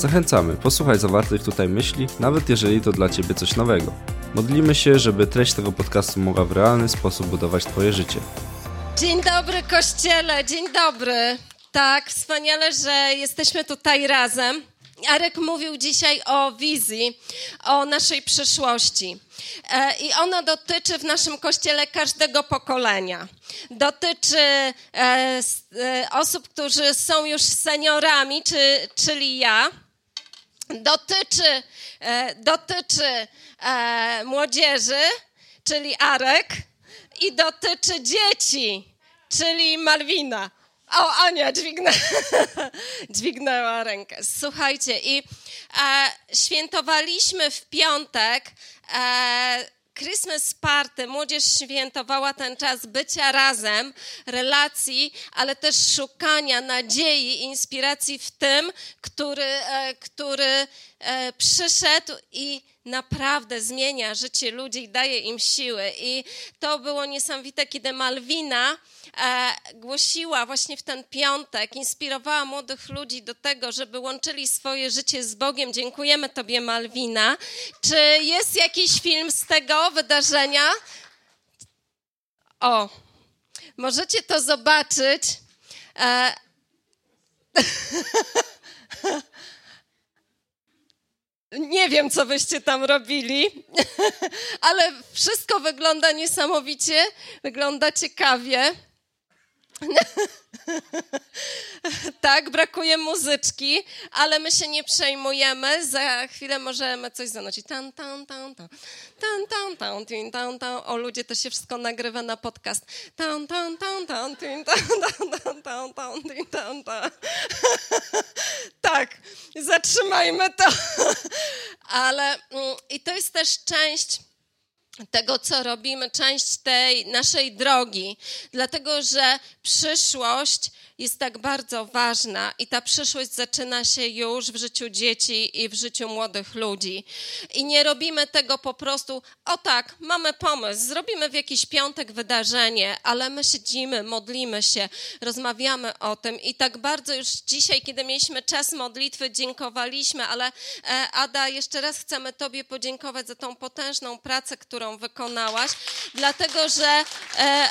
Zachęcamy, posłuchaj zawartych tutaj myśli, nawet jeżeli to dla Ciebie coś nowego. Modlimy się, żeby treść tego podcastu mogła w realny sposób budować Twoje życie. Dzień dobry, kościele, dzień dobry. Tak, wspaniale, że jesteśmy tutaj razem. Arek mówił dzisiaj o wizji, o naszej przyszłości. E, I ona dotyczy w naszym kościele każdego pokolenia. Dotyczy e, e, osób, którzy są już seniorami, czy, czyli ja. Dotyczy, dotyczy e, młodzieży, czyli Arek, i dotyczy dzieci, czyli Malwina. O, Ania dźwignęła, dźwignęła rękę. Słuchajcie, i e, świętowaliśmy w piątek e, Christmas Party. Młodzież świętowała ten czas bycia razem, relacji, ale też szukania nadziei, inspiracji w tym, który, e, który e, przyszedł i naprawdę zmienia życie ludzi i daje im siły. I to było niesamowite, kiedy Malwina głosiła właśnie w ten piątek, inspirowała młodych ludzi do tego, żeby łączyli swoje życie z Bogiem. Dziękujemy Tobie, Malwina. Czy jest jakiś film z tego wydarzenia? O, możecie to zobaczyć. E, Nie wiem, co byście tam robili, ale wszystko wygląda niesamowicie, wygląda ciekawie. tak, brakuje muzyczki, ale my się nie przejmujemy. Za chwilę możemy coś zanosić. Tan, tan, tan, tan, tan, tan, tan, tin, tan, tan. O ludzie, to się wszystko nagrywa na podcast. Tan, tan, tan, tan, tan, tan, tan, tan, tan, tan, tan. tak, zatrzymajmy to. ale i to jest też część tego, co robimy, część tej naszej drogi, dlatego że przyszłość jest tak bardzo ważna i ta przyszłość zaczyna się już w życiu dzieci i w życiu młodych ludzi. I nie robimy tego po prostu, o tak, mamy pomysł, zrobimy w jakiś piątek wydarzenie, ale my siedzimy, modlimy się, rozmawiamy o tym i tak bardzo już dzisiaj, kiedy mieliśmy czas modlitwy, dziękowaliśmy, ale e, Ada, jeszcze raz chcemy Tobie podziękować za tą potężną pracę, którą wykonałaś, dlatego że e,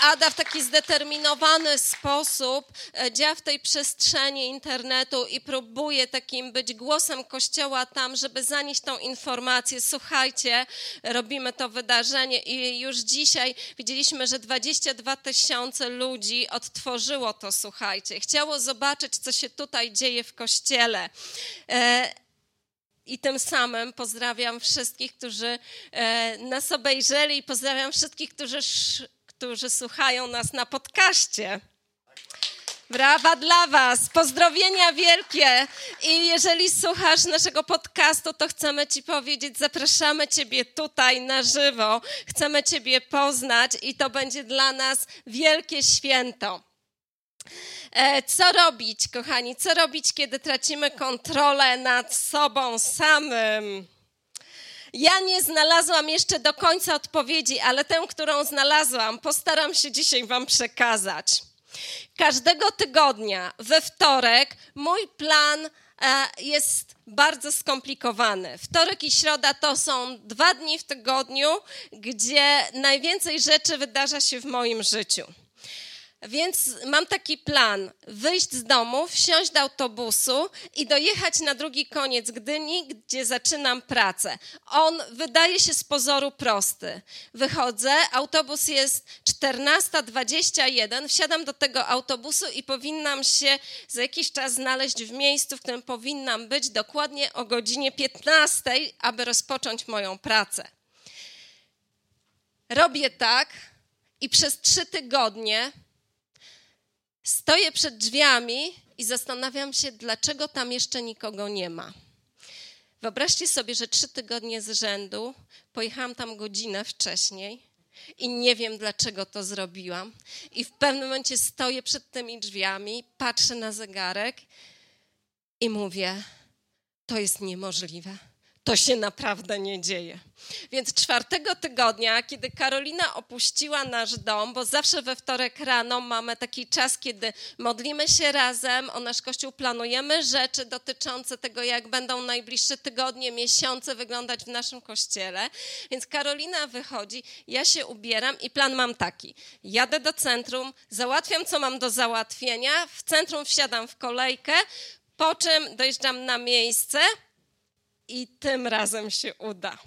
Ada w taki zdeterminowany sposób e, działa w tej przestrzeni internetu i próbuje takim być głosem Kościoła tam, żeby zanieść tą informację. Słuchajcie, robimy to wydarzenie i już dzisiaj widzieliśmy, że 22 tysiące ludzi odtworzyło to, słuchajcie. Chciało zobaczyć, co się tutaj dzieje w Kościele. E, i tym samym pozdrawiam wszystkich, którzy e, nas obejrzeli i pozdrawiam wszystkich, którzy którzy słuchają nas na podcaście. Brawa dla Was, pozdrowienia wielkie. I jeżeli słuchasz naszego podcastu, to chcemy Ci powiedzieć, zapraszamy Ciebie tutaj na żywo, chcemy Ciebie poznać i to będzie dla nas wielkie święto. E, co robić, kochani? Co robić, kiedy tracimy kontrolę nad sobą samym? Ja nie znalazłam jeszcze do końca odpowiedzi, ale tę, którą znalazłam, postaram się dzisiaj Wam przekazać. Każdego tygodnia we wtorek mój plan e, jest bardzo skomplikowany. Wtorek i środa to są dwa dni w tygodniu, gdzie najwięcej rzeczy wydarza się w moim życiu. Więc mam taki plan: wyjść z domu, wsiąść do autobusu i dojechać na drugi koniec Gdyni, gdzie zaczynam pracę. On wydaje się z pozoru prosty. Wychodzę, autobus jest 14.21, wsiadam do tego autobusu i powinnam się za jakiś czas znaleźć w miejscu, w którym powinnam być dokładnie o godzinie 15, aby rozpocząć moją pracę. Robię tak i przez trzy tygodnie Stoję przed drzwiami i zastanawiam się, dlaczego tam jeszcze nikogo nie ma. Wyobraźcie sobie, że trzy tygodnie z rzędu pojechałam tam godzinę wcześniej i nie wiem, dlaczego to zrobiłam. I w pewnym momencie stoję przed tymi drzwiami, patrzę na zegarek i mówię: To jest niemożliwe to się naprawdę nie dzieje. Więc czwartego tygodnia, kiedy Karolina opuściła nasz dom, bo zawsze we wtorek rano mamy taki czas, kiedy modlimy się razem, o nasz kościół planujemy rzeczy dotyczące tego, jak będą najbliższe tygodnie, miesiące wyglądać w naszym kościele. Więc Karolina wychodzi, ja się ubieram i plan mam taki. Jadę do centrum, załatwiam, co mam do załatwienia, w centrum wsiadam w kolejkę, po czym dojeżdżam na miejsce, i tym razem się uda.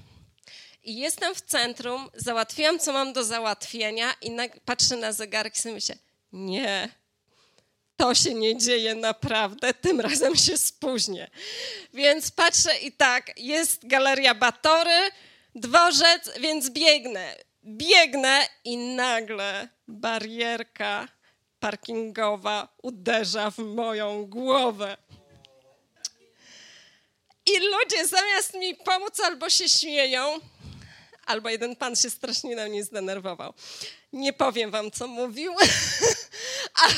I jestem w centrum, załatwiłam, co mam do załatwienia i patrzę na zegarek i sobie myślę, nie, to się nie dzieje naprawdę, tym razem się spóźnię. Więc patrzę i tak, jest galeria Batory, dworzec, więc biegnę. Biegnę i nagle barierka parkingowa uderza w moją głowę. I ludzie zamiast mi pomóc albo się śmieją, albo jeden pan się strasznie na mnie zdenerwował. Nie powiem wam, co mówił, ale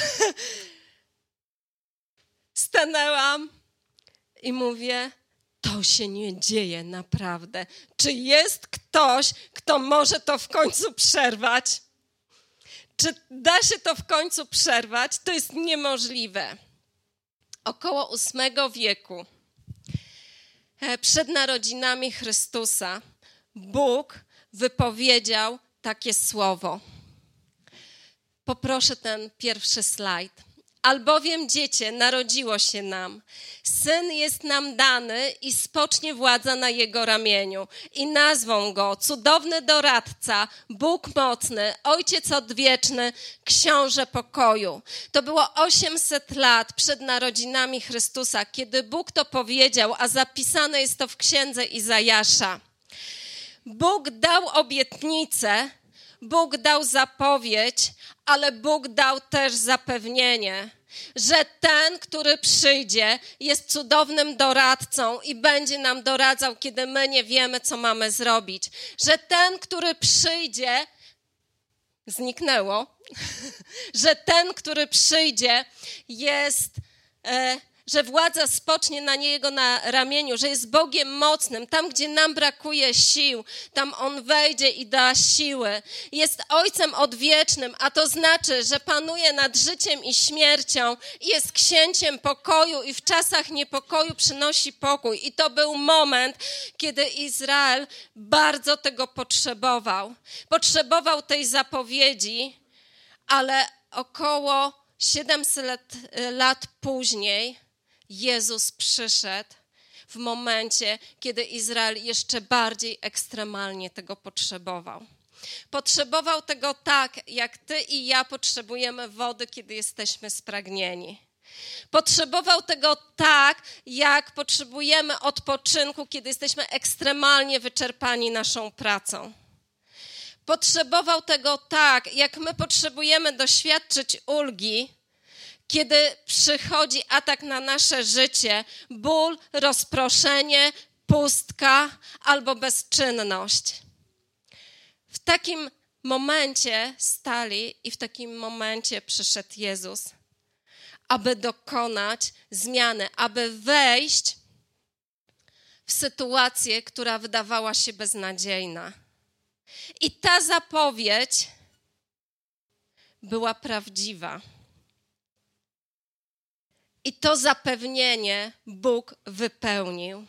stanęłam i mówię, to się nie dzieje naprawdę. Czy jest ktoś, kto może to w końcu przerwać? Czy da się to w końcu przerwać? To jest niemożliwe. Około VIII wieku przed narodzinami Chrystusa Bóg wypowiedział takie słowo. Poproszę ten pierwszy slajd. Albowiem dziecię narodziło się nam, syn jest nam dany i spocznie władza na jego ramieniu. I nazwą go cudowny doradca, Bóg mocny, ojciec odwieczny, książę pokoju. To było 800 lat przed narodzinami Chrystusa, kiedy Bóg to powiedział, a zapisane jest to w księdze Izajasza. Bóg dał obietnicę, Bóg dał zapowiedź, ale Bóg dał też zapewnienie, że ten, który przyjdzie, jest cudownym doradcą i będzie nam doradzał, kiedy my nie wiemy, co mamy zrobić. Że ten, który przyjdzie, zniknęło, że ten, który przyjdzie, jest. E, że władza spocznie na niego na ramieniu, że jest Bogiem mocnym. Tam, gdzie nam brakuje sił, tam On wejdzie i da siły. Jest Ojcem odwiecznym, a to znaczy, że panuje nad życiem i śmiercią i jest księciem pokoju i w czasach niepokoju przynosi pokój. I to był moment, kiedy Izrael bardzo tego potrzebował. Potrzebował tej zapowiedzi, ale około 700 lat, lat później Jezus przyszedł w momencie, kiedy Izrael jeszcze bardziej ekstremalnie tego potrzebował. Potrzebował tego tak, jak ty i ja potrzebujemy wody, kiedy jesteśmy spragnieni. Potrzebował tego tak, jak potrzebujemy odpoczynku, kiedy jesteśmy ekstremalnie wyczerpani naszą pracą. Potrzebował tego tak, jak my potrzebujemy doświadczyć ulgi, kiedy przychodzi atak na nasze życie, ból, rozproszenie, pustka albo bezczynność. W takim momencie stali i w takim momencie przyszedł Jezus, aby dokonać zmiany, aby wejść w sytuację, która wydawała się beznadziejna. I ta zapowiedź była prawdziwa. I to zapewnienie Bóg wypełnił.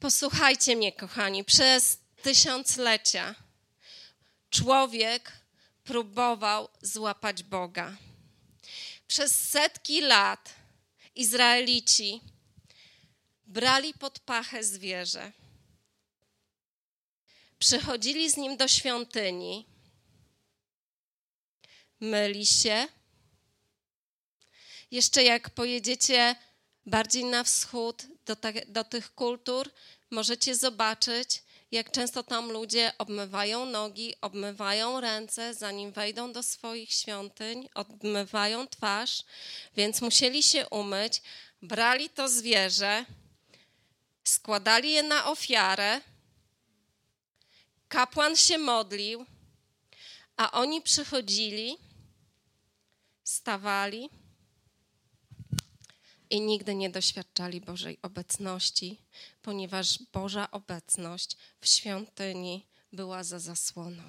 Posłuchajcie mnie, kochani, przez tysiąclecia człowiek próbował złapać Boga. Przez setki lat Izraelici brali pod pachę zwierzę, przychodzili z nim do świątyni, myli się, jeszcze jak pojedziecie bardziej na wschód, do, ta, do tych kultur, możecie zobaczyć, jak często tam ludzie obmywają nogi, obmywają ręce, zanim wejdą do swoich świątyń, obmywają twarz, więc musieli się umyć, brali to zwierzę, składali je na ofiarę, kapłan się modlił, a oni przychodzili, stawali i nigdy nie doświadczali Bożej obecności, ponieważ Boża obecność w świątyni była za zasłoną.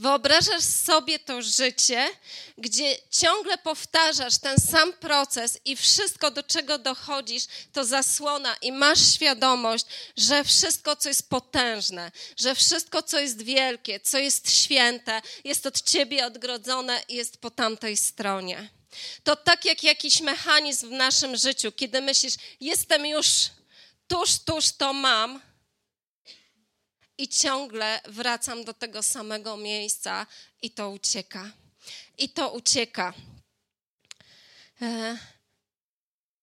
Wyobrażasz sobie to życie, gdzie ciągle powtarzasz ten sam proces i wszystko, do czego dochodzisz, to zasłona i masz świadomość, że wszystko, co jest potężne, że wszystko, co jest wielkie, co jest święte, jest od ciebie odgrodzone i jest po tamtej stronie. To tak jak jakiś mechanizm w naszym życiu, kiedy myślisz, jestem już tuż, tuż to mam, i ciągle wracam do tego samego miejsca i to ucieka. I to ucieka. E,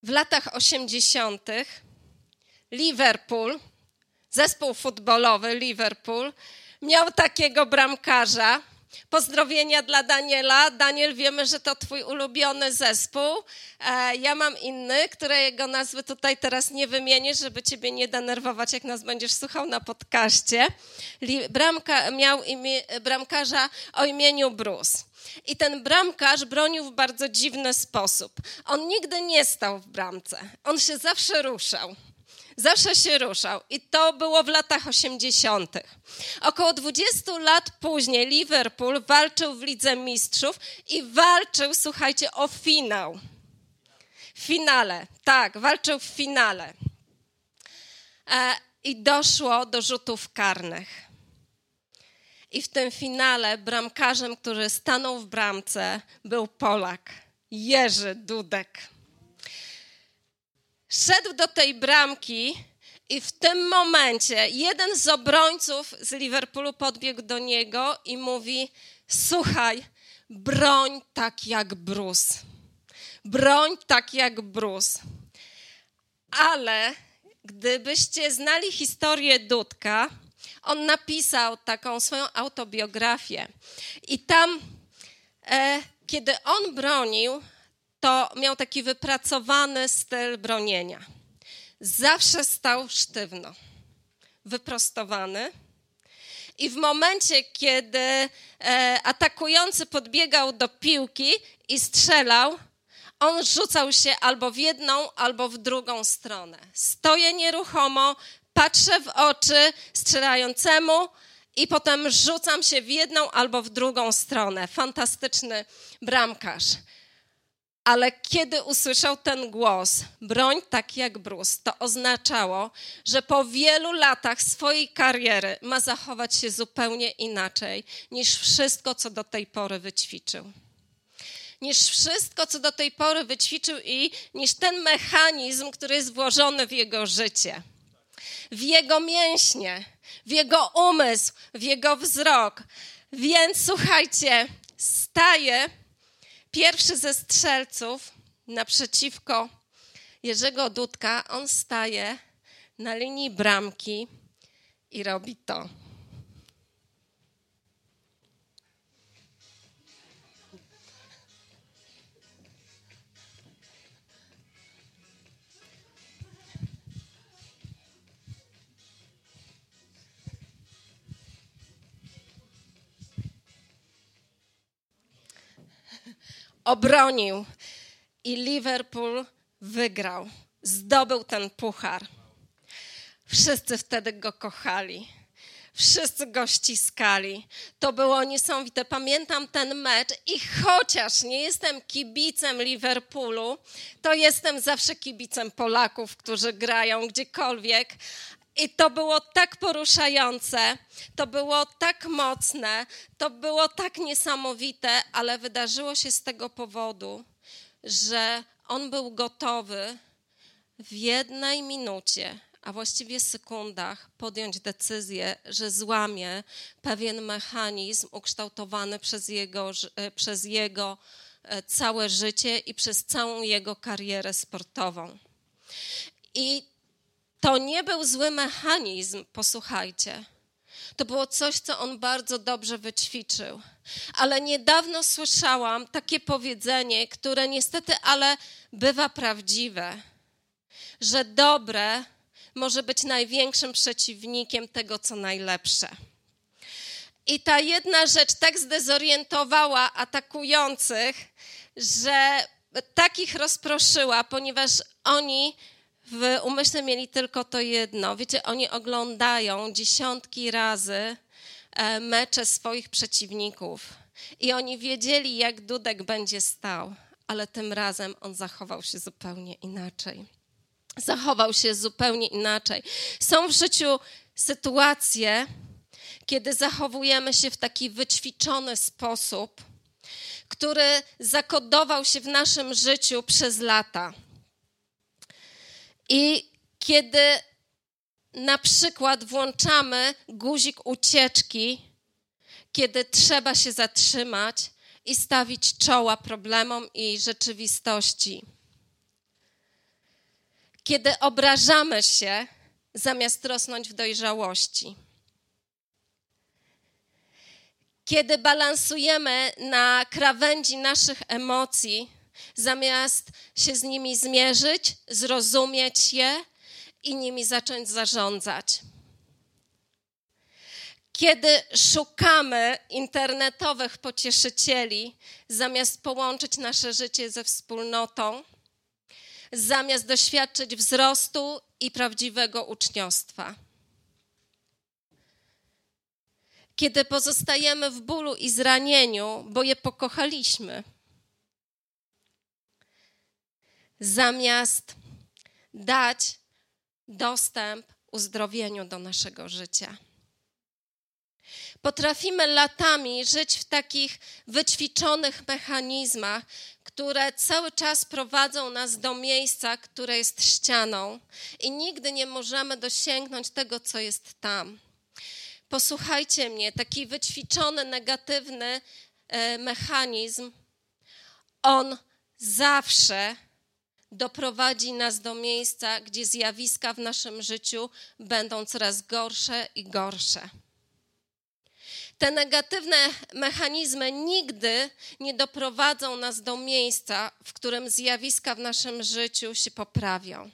w latach 80. Liverpool, zespół futbolowy Liverpool, miał takiego bramkarza, Pozdrowienia dla Daniela. Daniel, wiemy, że to twój ulubiony zespół. E, ja mam inny, którego nazwy tutaj teraz nie wymienię, żeby ciebie nie denerwować, jak nas będziesz słuchał na podcaście. Bramka, miał imię, bramkarza o imieniu Bruce. I ten bramkarz bronił w bardzo dziwny sposób. On nigdy nie stał w bramce. On się zawsze ruszał zawsze się ruszał. I to było w latach 80. Około 20 lat później Liverpool walczył w Lidze Mistrzów i walczył, słuchajcie, o finał. W finale, tak, walczył w finale. E, I doszło do rzutów karnych. I w tym finale bramkarzem, który stanął w bramce, był Polak, Jerzy Dudek szedł do tej bramki i w tym momencie jeden z obrońców z Liverpoolu podbiegł do niego i mówi: Słuchaj, broń tak jak Bruce. Broń tak jak Bruce. Ale gdybyście znali historię Dudka, on napisał taką swoją autobiografię. I tam, e, kiedy on bronił, to miał taki wypracowany styl bronienia. Zawsze stał sztywno, wyprostowany. I w momencie, kiedy e, atakujący podbiegał do piłki i strzelał, on rzucał się albo w jedną, albo w drugą stronę. Stoję nieruchomo, patrzę w oczy strzelającemu i potem rzucam się w jedną albo w drugą stronę. Fantastyczny bramkarz ale kiedy usłyszał ten głos, broń tak jak Bruce, to oznaczało, że po wielu latach swojej kariery ma zachować się zupełnie inaczej niż wszystko, co do tej pory wyćwiczył. Niż wszystko, co do tej pory wyćwiczył i niż ten mechanizm, który jest włożony w jego życie, w jego mięśnie, w jego umysł, w jego wzrok. Więc słuchajcie, staje pierwszy ze strzelców naprzeciwko Jerzego Dudka, on staje na linii bramki i robi to. Obronił i Liverpool wygrał. Zdobył ten puchar. Wszyscy wtedy go kochali. Wszyscy go ściskali. To było niesamowite. Pamiętam ten mecz i chociaż nie jestem kibicem Liverpoolu, to jestem zawsze kibicem Polaków, którzy grają gdziekolwiek, i to było tak poruszające, to było tak mocne, to było tak niesamowite, ale wydarzyło się z tego powodu, że on był gotowy w jednej minucie, a właściwie sekundach, podjąć decyzję, że złamie pewien mechanizm ukształtowany przez jego, e, przez jego e, całe życie i przez całą jego karierę sportową. I to nie był zły mechanizm, posłuchajcie. To było coś, co on bardzo dobrze wyćwiczył. Ale niedawno słyszałam takie powiedzenie, które niestety, ale bywa prawdziwe, że dobre może być największym przeciwnikiem tego, co najlepsze. I ta jedna rzecz tak zdezorientowała atakujących, że takich rozproszyła, ponieważ oni w umyśle mieli tylko to jedno. Wiecie, oni oglądają dziesiątki razy e, mecze swoich przeciwników i oni wiedzieli, jak Dudek będzie stał, ale tym razem on zachował się zupełnie inaczej. Zachował się zupełnie inaczej. Są w życiu sytuacje, kiedy zachowujemy się w taki wyćwiczony sposób, który zakodował się w naszym życiu przez lata. I kiedy na przykład włączamy guzik ucieczki, kiedy trzeba się zatrzymać i stawić czoła problemom i rzeczywistości. Kiedy obrażamy się zamiast rosnąć w dojrzałości. Kiedy balansujemy na krawędzi naszych emocji, zamiast się z nimi zmierzyć, zrozumieć je i nimi zacząć zarządzać. Kiedy szukamy internetowych pocieszycieli, zamiast połączyć nasze życie ze wspólnotą, zamiast doświadczyć wzrostu i prawdziwego uczniostwa. Kiedy pozostajemy w bólu i zranieniu, bo je pokochaliśmy zamiast dać dostęp uzdrowieniu do naszego życia. Potrafimy latami żyć w takich wyćwiczonych mechanizmach, które cały czas prowadzą nas do miejsca, które jest ścianą, i nigdy nie możemy dosięgnąć tego, co jest tam. Posłuchajcie mnie, taki wyćwiczony, negatywny e, mechanizm, on zawsze doprowadzi nas do miejsca, gdzie zjawiska w naszym życiu będą coraz gorsze i gorsze. Te negatywne mechanizmy nigdy nie doprowadzą nas do miejsca, w którym zjawiska w naszym życiu się poprawią.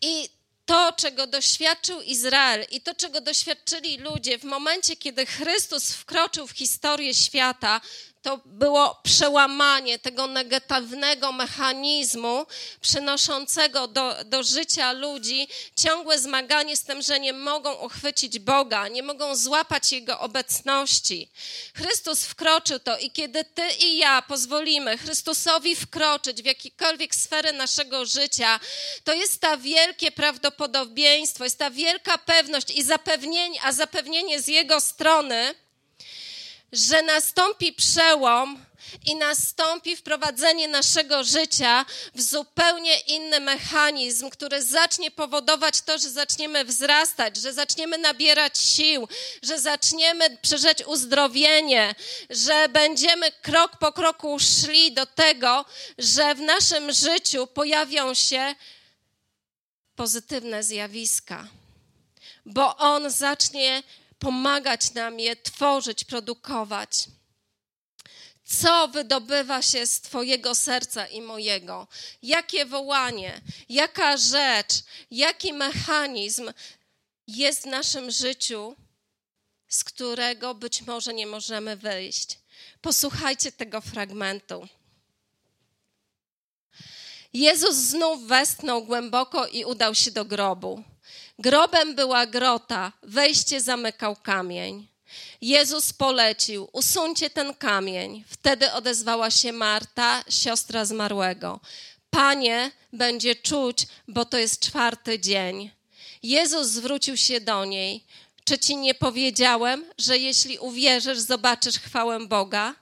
I to, czego doświadczył Izrael i to, czego doświadczyli ludzie w momencie, kiedy Chrystus wkroczył w historię świata, to było przełamanie tego negatywnego mechanizmu przynoszącego do, do życia ludzi ciągłe zmaganie z tym, że nie mogą uchwycić Boga, nie mogą złapać Jego obecności. Chrystus wkroczył to i kiedy Ty i ja pozwolimy Chrystusowi wkroczyć w jakiekolwiek sfery naszego życia, to jest ta wielkie prawdopodobieństwo, jest ta wielka pewność i zapewnienie, a zapewnienie z Jego strony, że nastąpi przełom i nastąpi wprowadzenie naszego życia w zupełnie inny mechanizm, który zacznie powodować to, że zaczniemy wzrastać, że zaczniemy nabierać sił, że zaczniemy przeżyć uzdrowienie, że będziemy krok po kroku szli do tego, że w naszym życiu pojawią się pozytywne zjawiska, bo On zacznie pomagać nam je tworzyć, produkować. Co wydobywa się z Twojego serca i mojego? Jakie wołanie, jaka rzecz, jaki mechanizm jest w naszym życiu, z którego być może nie możemy wyjść? Posłuchajcie tego fragmentu. Jezus znów westchnął głęboko i udał się do grobu. Grobem była grota, wejście zamykał kamień. Jezus polecił: Usuńcie ten kamień. Wtedy odezwała się Marta, siostra zmarłego. Panie, będzie czuć, bo to jest czwarty dzień. Jezus zwrócił się do niej: Czy ci nie powiedziałem, że jeśli uwierzysz, zobaczysz chwałę Boga?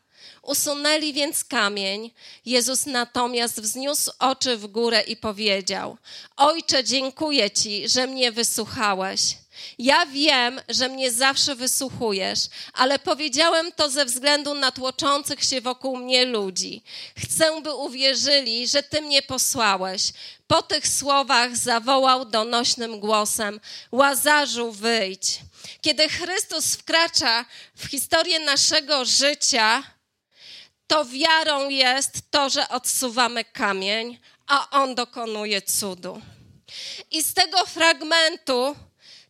Usunęli więc kamień. Jezus natomiast wzniósł oczy w górę i powiedział: Ojcze, dziękuję Ci, że mnie wysłuchałeś. Ja wiem, że mnie zawsze wysłuchujesz, ale powiedziałem to ze względu na tłoczących się wokół mnie ludzi. Chcę, by uwierzyli, że Ty mnie posłałeś. Po tych słowach zawołał donośnym głosem: Łazarzu, wyjdź. Kiedy Chrystus wkracza w historię naszego życia, to wiarą jest to, że odsuwamy kamień, a On dokonuje cudu. I z tego fragmentu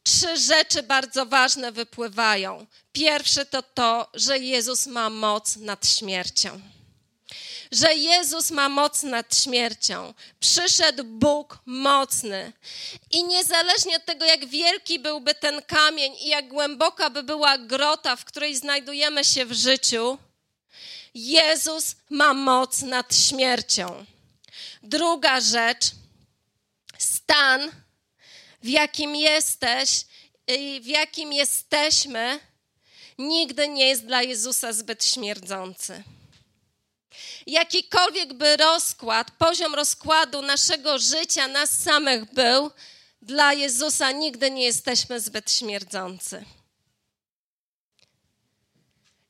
trzy rzeczy bardzo ważne wypływają. Pierwsze to to, że Jezus ma moc nad śmiercią. Że Jezus ma moc nad śmiercią. Przyszedł Bóg mocny. I niezależnie od tego, jak wielki byłby ten kamień i jak głęboka by była grota, w której znajdujemy się w życiu, Jezus ma moc nad śmiercią. Druga rzecz, stan, w jakim jesteś i w jakim jesteśmy, nigdy nie jest dla Jezusa zbyt śmierdzący. Jakikolwiek by rozkład, poziom rozkładu naszego życia, nas samych był, dla Jezusa nigdy nie jesteśmy zbyt śmierdzący.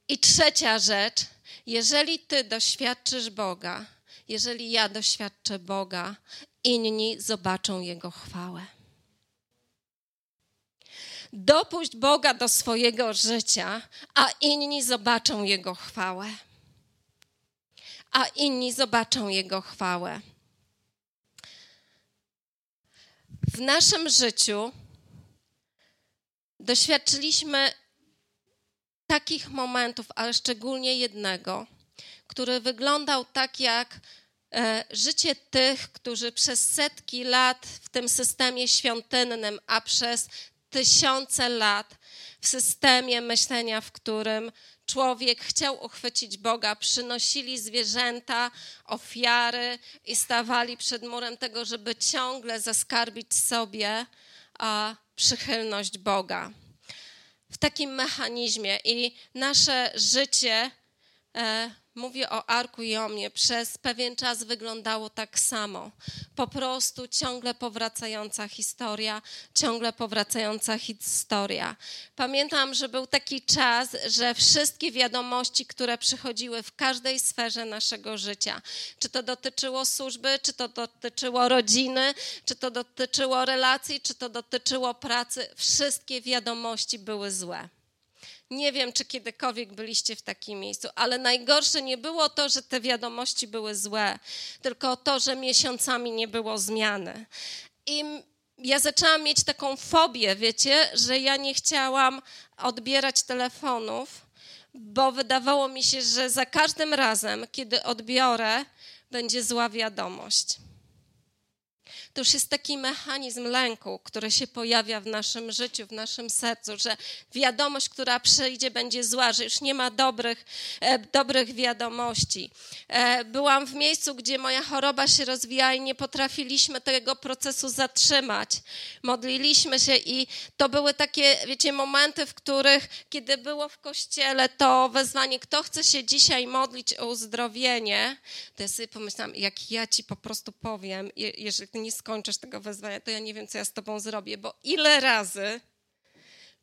I trzecia rzecz, jeżeli ty doświadczysz Boga, jeżeli ja doświadczę Boga, inni zobaczą Jego chwałę. Dopuść Boga do swojego życia, a inni zobaczą Jego chwałę. A inni zobaczą Jego chwałę. W naszym życiu doświadczyliśmy takich momentów, ale szczególnie jednego, który wyglądał tak jak e, życie tych, którzy przez setki lat w tym systemie świątynnym, a przez tysiące lat w systemie myślenia, w którym człowiek chciał uchwycić Boga, przynosili zwierzęta, ofiary i stawali przed murem tego, żeby ciągle zaskarbić sobie przychylność Boga. W takim mechanizmie i nasze życie e, mówię o Arku i o mnie, przez pewien czas wyglądało tak samo. Po prostu ciągle powracająca historia, ciągle powracająca historia. Pamiętam, że był taki czas, że wszystkie wiadomości, które przychodziły w każdej sferze naszego życia, czy to dotyczyło służby, czy to dotyczyło rodziny, czy to dotyczyło relacji, czy to dotyczyło pracy, wszystkie wiadomości były złe. Nie wiem, czy kiedykolwiek byliście w takim miejscu, ale najgorsze nie było to, że te wiadomości były złe, tylko to, że miesiącami nie było zmiany. I ja zaczęłam mieć taką fobię, wiecie, że ja nie chciałam odbierać telefonów, bo wydawało mi się, że za każdym razem, kiedy odbiorę, będzie zła wiadomość to już jest taki mechanizm lęku, który się pojawia w naszym życiu, w naszym sercu, że wiadomość, która przyjdzie, będzie zła, że już nie ma dobrych, e, dobrych wiadomości. E, byłam w miejscu, gdzie moja choroba się rozwijała i nie potrafiliśmy tego procesu zatrzymać. Modliliśmy się i to były takie, wiecie, momenty, w których, kiedy było w kościele to wezwanie, kto chce się dzisiaj modlić o uzdrowienie, to ja sobie pomyślałam, jak ja ci po prostu powiem, jeżeli nie skończysz tego wezwania, to ja nie wiem, co ja z tobą zrobię, bo ile razy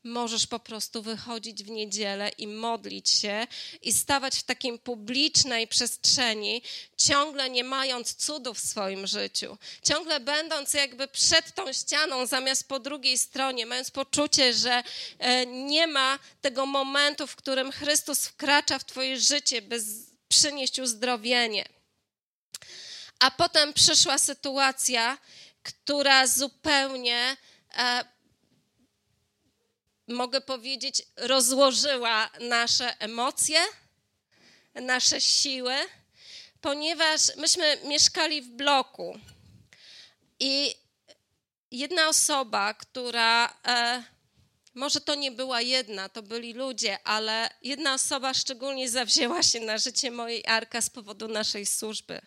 możesz po prostu wychodzić w niedzielę i modlić się i stawać w takiej publicznej przestrzeni, ciągle nie mając cudów w swoim życiu, ciągle będąc jakby przed tą ścianą, zamiast po drugiej stronie, mając poczucie, że e, nie ma tego momentu, w którym Chrystus wkracza w Twoje życie, by przynieść uzdrowienie. A potem przyszła sytuacja, która zupełnie, e, mogę powiedzieć, rozłożyła nasze emocje, nasze siły, ponieważ myśmy mieszkali w bloku i jedna osoba, która. E, może to nie była jedna, to byli ludzie, ale jedna osoba szczególnie zawzięła się na życie mojej Arka z powodu naszej służby.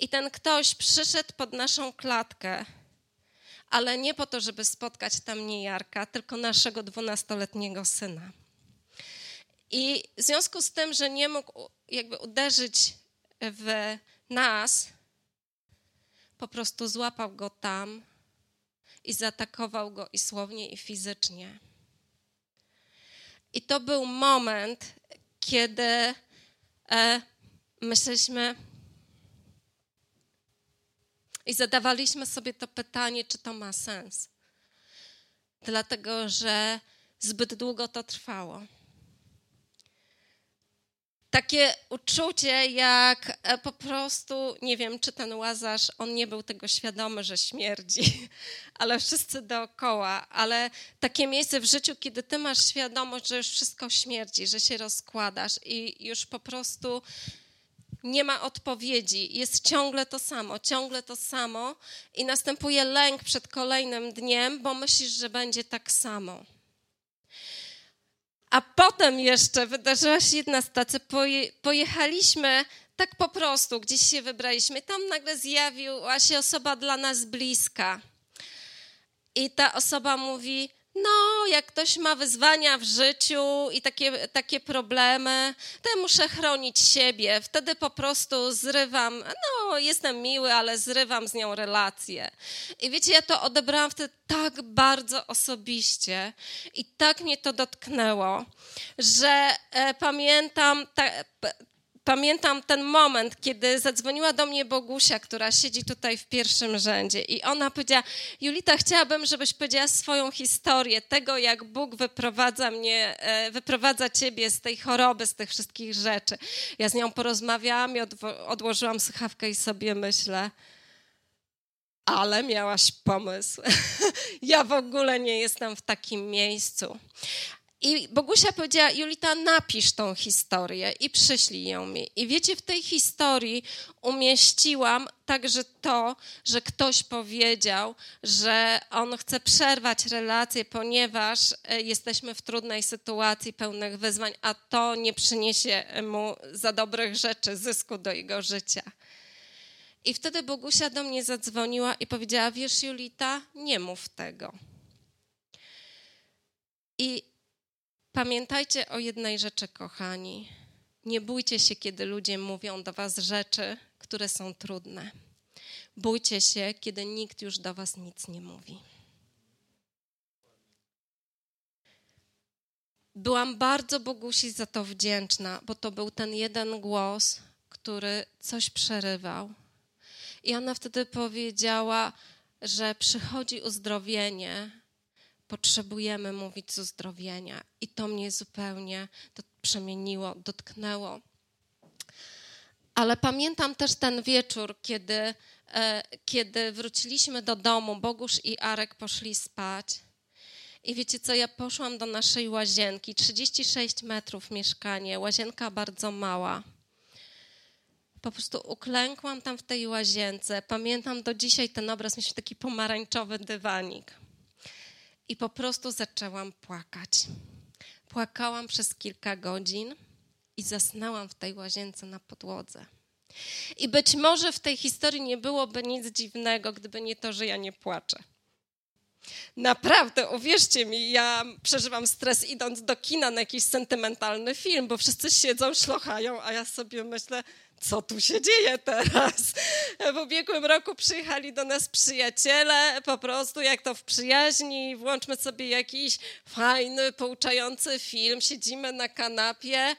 I ten ktoś przyszedł pod naszą klatkę, ale nie po to, żeby spotkać tam nie Jarka, tylko naszego dwunastoletniego syna. I w związku z tym, że nie mógł jakby uderzyć w nas, po prostu złapał go tam i zaatakował go i słownie, i fizycznie. I to był moment, kiedy e, myśleliśmy i zadawaliśmy sobie to pytanie, czy to ma sens. Dlatego, że zbyt długo to trwało takie uczucie, jak e, po prostu, nie wiem, czy ten łazarz, on nie był tego świadomy, że śmierdzi, ale wszyscy dookoła, ale takie miejsce w życiu, kiedy ty masz świadomość, że już wszystko śmierdzi, że się rozkładasz i już po prostu nie ma odpowiedzi, jest ciągle to samo, ciągle to samo i następuje lęk przed kolejnym dniem, bo myślisz, że będzie tak samo. A potem jeszcze wydarzyła się jedna stacja. Poje, pojechaliśmy tak po prostu, gdzieś się wybraliśmy. Tam nagle zjawiła się osoba dla nas bliska. I ta osoba mówi: no, jak ktoś ma wyzwania w życiu i takie, takie problemy, to ja muszę chronić siebie. Wtedy po prostu zrywam, no, jestem miły, ale zrywam z nią relacje. I wiecie, ja to odebrałam wtedy tak bardzo osobiście i tak mnie to dotknęło, że e, pamiętam, ta, pamiętam ten moment, kiedy zadzwoniła do mnie Bogusia, która siedzi tutaj w pierwszym rzędzie i ona powiedziała, Julita, chciałabym, żebyś powiedziała swoją historię tego, jak Bóg wyprowadza mnie, e, wyprowadza ciebie z tej choroby, z tych wszystkich rzeczy. Ja z nią porozmawiałam i odłożyłam słuchawkę i sobie myślę, ale miałaś pomysł. ja w ogóle nie jestem w takim miejscu. I Bogusia powiedziała, Julita, napisz tą historię i przyślij ją mi. I wiecie, w tej historii umieściłam także to, że ktoś powiedział, że on chce przerwać relację, ponieważ e, jesteśmy w trudnej sytuacji, pełnych wyzwań, a to nie przyniesie mu za dobrych rzeczy zysku do jego życia. I wtedy Bogusia do mnie zadzwoniła i powiedziała: Wiesz, Julita, nie mów tego. I Pamiętajcie o jednej rzeczy, kochani. Nie bójcie się, kiedy ludzie mówią do Was rzeczy, które są trudne. Bójcie się, kiedy nikt już do Was nic nie mówi. Byłam bardzo Bogusi za to wdzięczna, bo to był ten jeden głos, który coś przerywał. I ona wtedy powiedziała, że przychodzi uzdrowienie, potrzebujemy mówić z uzdrowienia. I to mnie zupełnie to przemieniło, dotknęło. Ale pamiętam też ten wieczór, kiedy, e, kiedy wróciliśmy do domu, Bogusz i Arek poszli spać. I wiecie co, ja poszłam do naszej łazienki, 36 metrów mieszkanie, łazienka bardzo mała. Po prostu uklękłam tam w tej łazience. Pamiętam do dzisiaj ten obraz, mieliśmy taki pomarańczowy dywanik i po prostu zaczęłam płakać. Płakałam przez kilka godzin i zasnęłam w tej łazience na podłodze. I być może w tej historii nie byłoby nic dziwnego, gdyby nie to, że ja nie płaczę. Naprawdę, uwierzcie mi, ja przeżywam stres idąc do kina na jakiś sentymentalny film, bo wszyscy siedzą, szlochają, a ja sobie myślę, co tu się dzieje teraz? W ubiegłym roku przyjechali do nas przyjaciele, po prostu jak to w przyjaźni, włączmy sobie jakiś fajny, pouczający film, siedzimy na kanapie,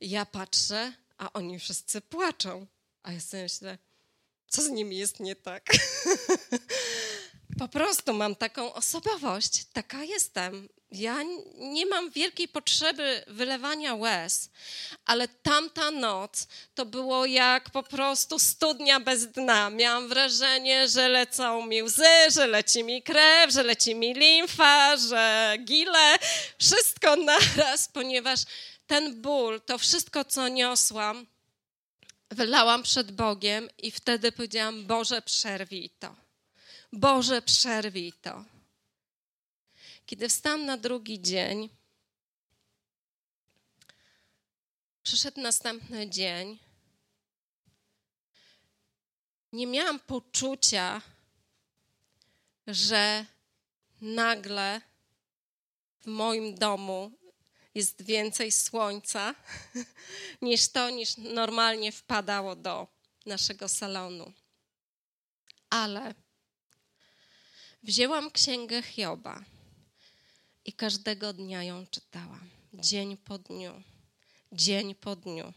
ja patrzę, a oni wszyscy płaczą. A ja sobie myślę, co z nimi jest nie tak? po prostu mam taką osobowość, taka jestem. Ja nie mam wielkiej potrzeby wylewania łez, ale tamta noc to było jak po prostu studnia bez dna. Miałam wrażenie, że lecą mi łzy, że leci mi krew, że leci mi limfa, że gile, wszystko naraz, ponieważ ten ból, to wszystko, co niosłam, wylałam przed Bogiem i wtedy powiedziałam: Boże, przerwij to. Boże, przerwij to. Kiedy wstałam na drugi dzień, przyszedł następny dzień. Nie miałam poczucia, że nagle w moim domu jest więcej słońca niż to, niż normalnie wpadało do naszego salonu. Ale wzięłam księgę Hioba i każdego dnia ją czytałam, dzień po dniu, dzień po dniu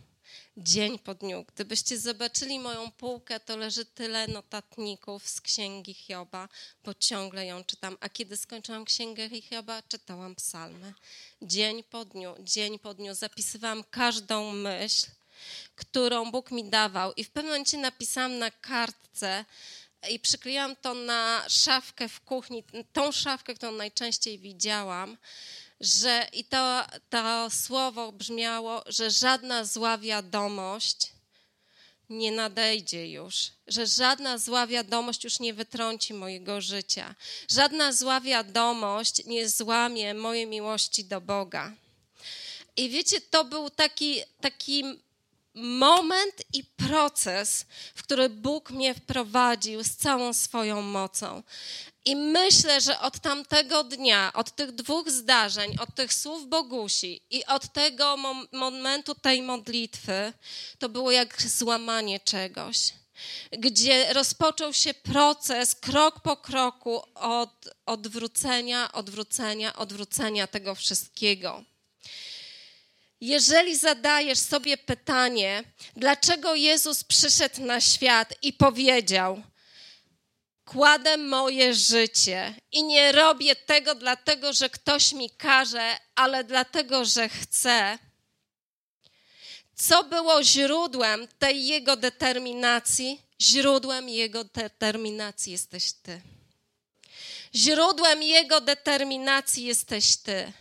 dzień po dniu. Gdybyście zobaczyli moją półkę, to leży tyle notatników z księgi Hioba, bo ciągle ją czytam. A kiedy skończyłam księgę Hioba, czytałam psalmy. Dzień po dniu, dzień po dniu zapisywałam każdą myśl, którą Bóg mi dawał. I w pewnym momencie napisałam na kartce, i przykleiłam to na szafkę w kuchni, tą szafkę, którą najczęściej widziałam, że i to, to słowo brzmiało, że żadna zła wiadomość nie nadejdzie już, że żadna zła wiadomość już nie wytrąci mojego życia, żadna zła wiadomość nie złamie mojej miłości do Boga. I wiecie, to był taki, taki moment i proces, w który Bóg mnie wprowadził z całą swoją mocą. I myślę, że od tamtego dnia, od tych dwóch zdarzeń, od tych słów Bogusi i od tego mom momentu tej modlitwy, to było jak złamanie czegoś, gdzie rozpoczął się proces krok po kroku od odwrócenia, odwrócenia, odwrócenia tego wszystkiego. Jeżeli zadajesz sobie pytanie, dlaczego Jezus przyszedł na świat i powiedział: Kładę moje życie i nie robię tego dlatego, że ktoś mi każe, ale dlatego, że chcę. Co było źródłem tej jego determinacji? Źródłem jego determinacji jesteś Ty. Źródłem jego determinacji jesteś Ty.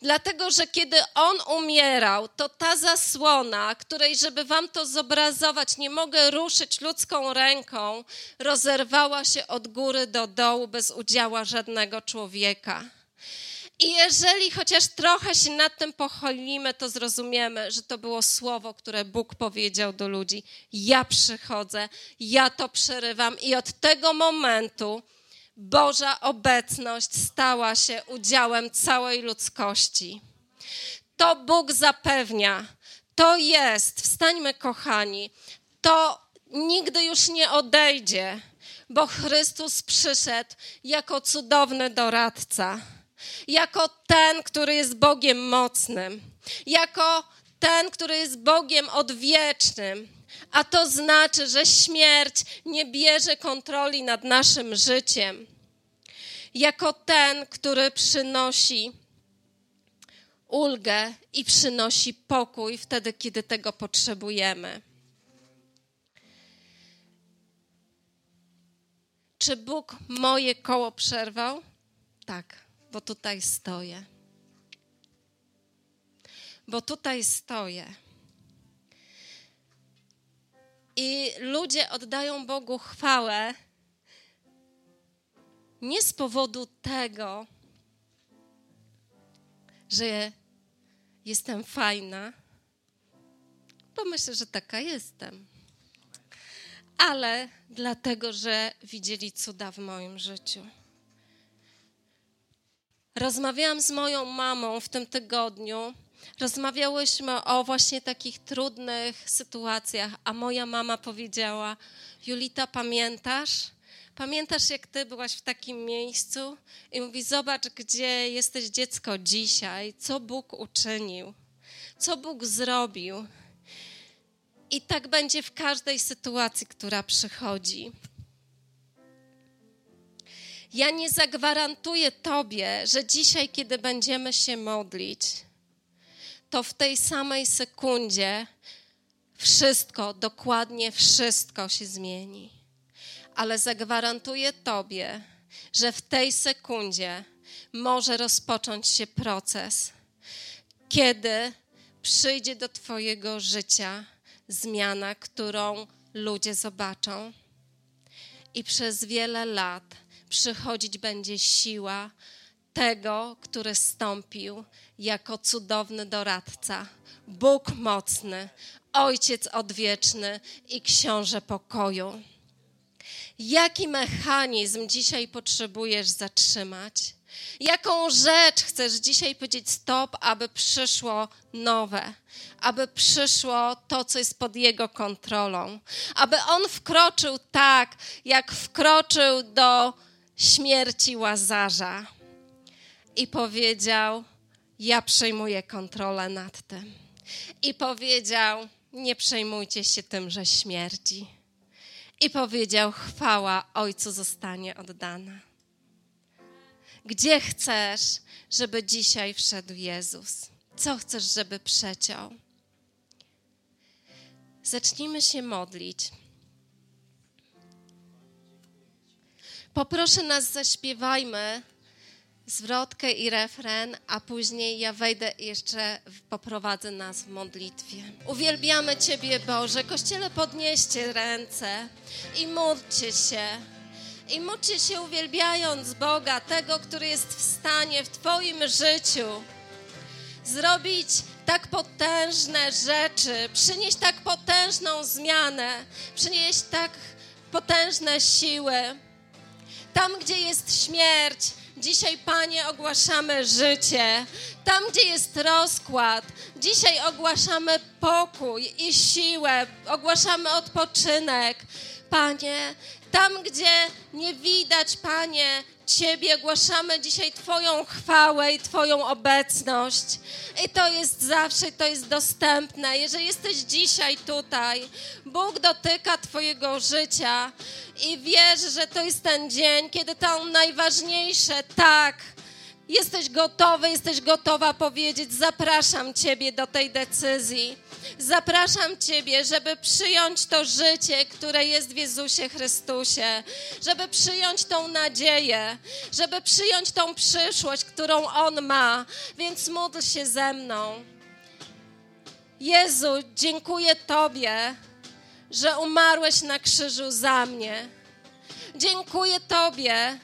Dlatego, że kiedy on umierał, to ta zasłona, której, żeby Wam to zobrazować, nie mogę ruszyć ludzką ręką, rozerwała się od góry do dołu bez udziału żadnego człowieka. I jeżeli chociaż trochę się nad tym pochylimy, to zrozumiemy, że to było słowo, które Bóg powiedział do ludzi: Ja przychodzę, ja to przerywam, i od tego momentu Boża obecność stała się udziałem całej ludzkości. To Bóg zapewnia. To jest, wstańmy kochani, to nigdy już nie odejdzie, bo Chrystus przyszedł jako cudowny doradca, jako ten, który jest Bogiem mocnym, jako ten, który jest Bogiem odwiecznym. A to znaczy, że śmierć nie bierze kontroli nad naszym życiem jako ten, który przynosi ulgę i przynosi pokój wtedy, kiedy tego potrzebujemy. Czy Bóg moje koło przerwał? Tak, bo tutaj stoję. Bo tutaj stoję. I ludzie oddają Bogu chwałę nie z powodu tego, że jestem fajna, bo myślę, że taka jestem, ale dlatego, że widzieli cuda w moim życiu. Rozmawiałam z moją mamą w tym tygodniu. Rozmawiałyśmy o właśnie takich trudnych sytuacjach, a moja mama powiedziała: Julita, pamiętasz? Pamiętasz, jak ty byłaś w takim miejscu i mówi: Zobacz, gdzie jesteś dziecko dzisiaj, co Bóg uczynił, co Bóg zrobił. I tak będzie w każdej sytuacji, która przychodzi. Ja nie zagwarantuję Tobie, że dzisiaj, kiedy będziemy się modlić, to w tej samej sekundzie wszystko, dokładnie wszystko się zmieni ale zagwarantuję Tobie, że w tej sekundzie może rozpocząć się proces, kiedy przyjdzie do Twojego życia zmiana, którą ludzie zobaczą. I przez wiele lat przychodzić będzie siła tego, który stąpił jako cudowny doradca, Bóg mocny, Ojciec odwieczny i Książę pokoju. Jaki mechanizm dzisiaj potrzebujesz zatrzymać? Jaką rzecz chcesz dzisiaj powiedzieć stop, aby przyszło nowe, aby przyszło to, co jest pod Jego kontrolą, aby On wkroczył tak, jak wkroczył do śmierci Łazarza i powiedział: Ja przejmuję kontrolę nad tym. I powiedział: Nie przejmujcie się tym, że śmierdzi. I powiedział: Chwała Ojcu zostanie oddana. Gdzie chcesz, żeby dzisiaj wszedł Jezus? Co chcesz, żeby przeciął? Zacznijmy się modlić. Poproszę nas, zaśpiewajmy zwrotkę i refren, a później ja wejdę i jeszcze poprowadzę nas w modlitwie. Uwielbiamy Ciebie, Boże. Kościele, podnieście ręce i módlcie się. I módlcie się uwielbiając Boga, tego, który jest w stanie w Twoim życiu zrobić tak potężne rzeczy, przynieść tak potężną zmianę, przynieść tak potężne siły. Tam, gdzie jest śmierć, dzisiaj, Panie, ogłaszamy życie. Tam, gdzie jest rozkład, dzisiaj ogłaszamy pokój i siłę, ogłaszamy odpoczynek. Panie, tam, gdzie nie widać, Panie, Ciebie, ogłaszamy dzisiaj Twoją chwałę i Twoją obecność. I to jest zawsze, to jest dostępne. Jeżeli jesteś dzisiaj tutaj, Bóg dotyka Twojego życia i wiesz, że to jest ten dzień, kiedy to najważniejsze, tak, jesteś gotowy, jesteś gotowa powiedzieć: Zapraszam Ciebie do tej decyzji. Zapraszam Ciebie, żeby przyjąć to życie, które jest w Jezusie Chrystusie, żeby przyjąć tą nadzieję, żeby przyjąć tą przyszłość, którą On ma. Więc módl się ze mną. Jezu, dziękuję Tobie, że umarłeś na krzyżu za mnie. Dziękuję Tobie,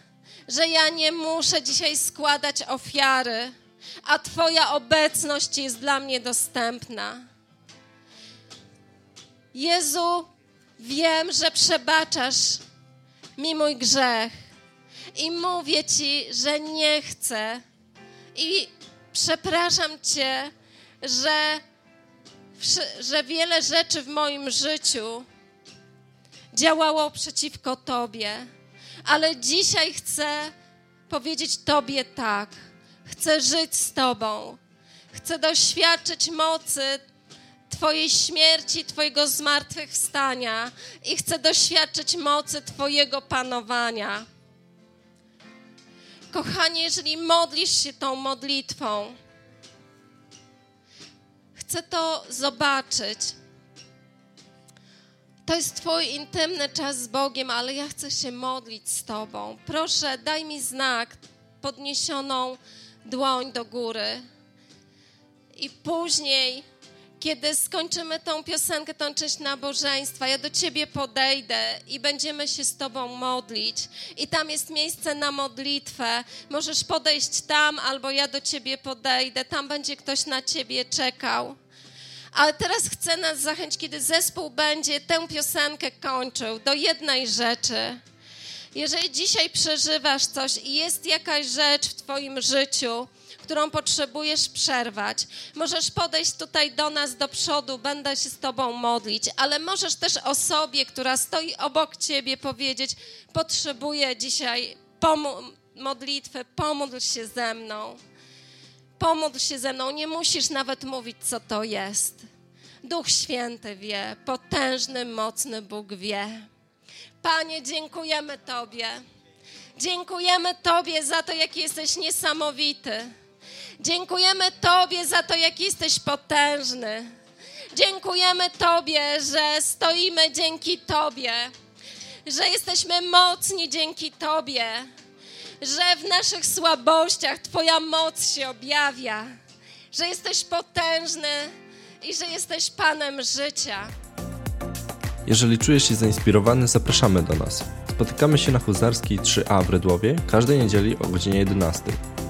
że ja nie muszę dzisiaj składać ofiary, a Twoja obecność jest dla mnie dostępna. Jezu, wiem, że przebaczasz mi mój grzech i mówię Ci, że nie chcę i przepraszam Cię, że, że wiele rzeczy w moim życiu działało przeciwko Tobie, ale dzisiaj chcę powiedzieć Tobie tak. Chcę żyć z Tobą. Chcę doświadczyć mocy Twojej śmierci, Twojego zmartwychwstania i chcę doświadczyć mocy Twojego panowania. Kochanie, jeżeli modlisz się tą modlitwą, chcę to zobaczyć. To jest Twój intymny czas z Bogiem, ale ja chcę się modlić z Tobą. Proszę, daj mi znak, podniesioną dłoń do góry. I później kiedy skończymy tą piosenkę, tą część nabożeństwa, ja do Ciebie podejdę i będziemy się z Tobą modlić. I tam jest miejsce na modlitwę. Możesz podejść tam, albo ja do Ciebie podejdę. Tam będzie ktoś na Ciebie czekał. Ale teraz chcę nas zachęcić, kiedy zespół będzie tę piosenkę kończył, do jednej rzeczy. Jeżeli dzisiaj przeżywasz coś i jest jakaś rzecz w Twoim życiu, którą potrzebujesz przerwać. Możesz podejść tutaj do nas, do przodu, będę się z Tobą modlić, ale możesz też osobie, która stoi obok Ciebie, powiedzieć: Potrzebuję dzisiaj pomo- modlitwy, pomódl się ze mną. Pomódl się ze mną, nie musisz nawet mówić, co to jest. Duch Święty wie, potężny, mocny Bóg wie. Panie, dziękujemy Tobie. Dziękujemy Tobie za to, jaki jesteś niesamowity. Dziękujemy Tobie za to, jak jesteś potężny. Dziękujemy Tobie, że stoimy dzięki Tobie, że jesteśmy mocni dzięki Tobie, że w naszych słabościach Twoja moc się objawia, że jesteś potężny i że jesteś Panem życia. Jeżeli czujesz się zainspirowany, zapraszamy do nas. Spotykamy się na Huzarskiej 3A w Redłowie każdej niedzieli o godzinie 11.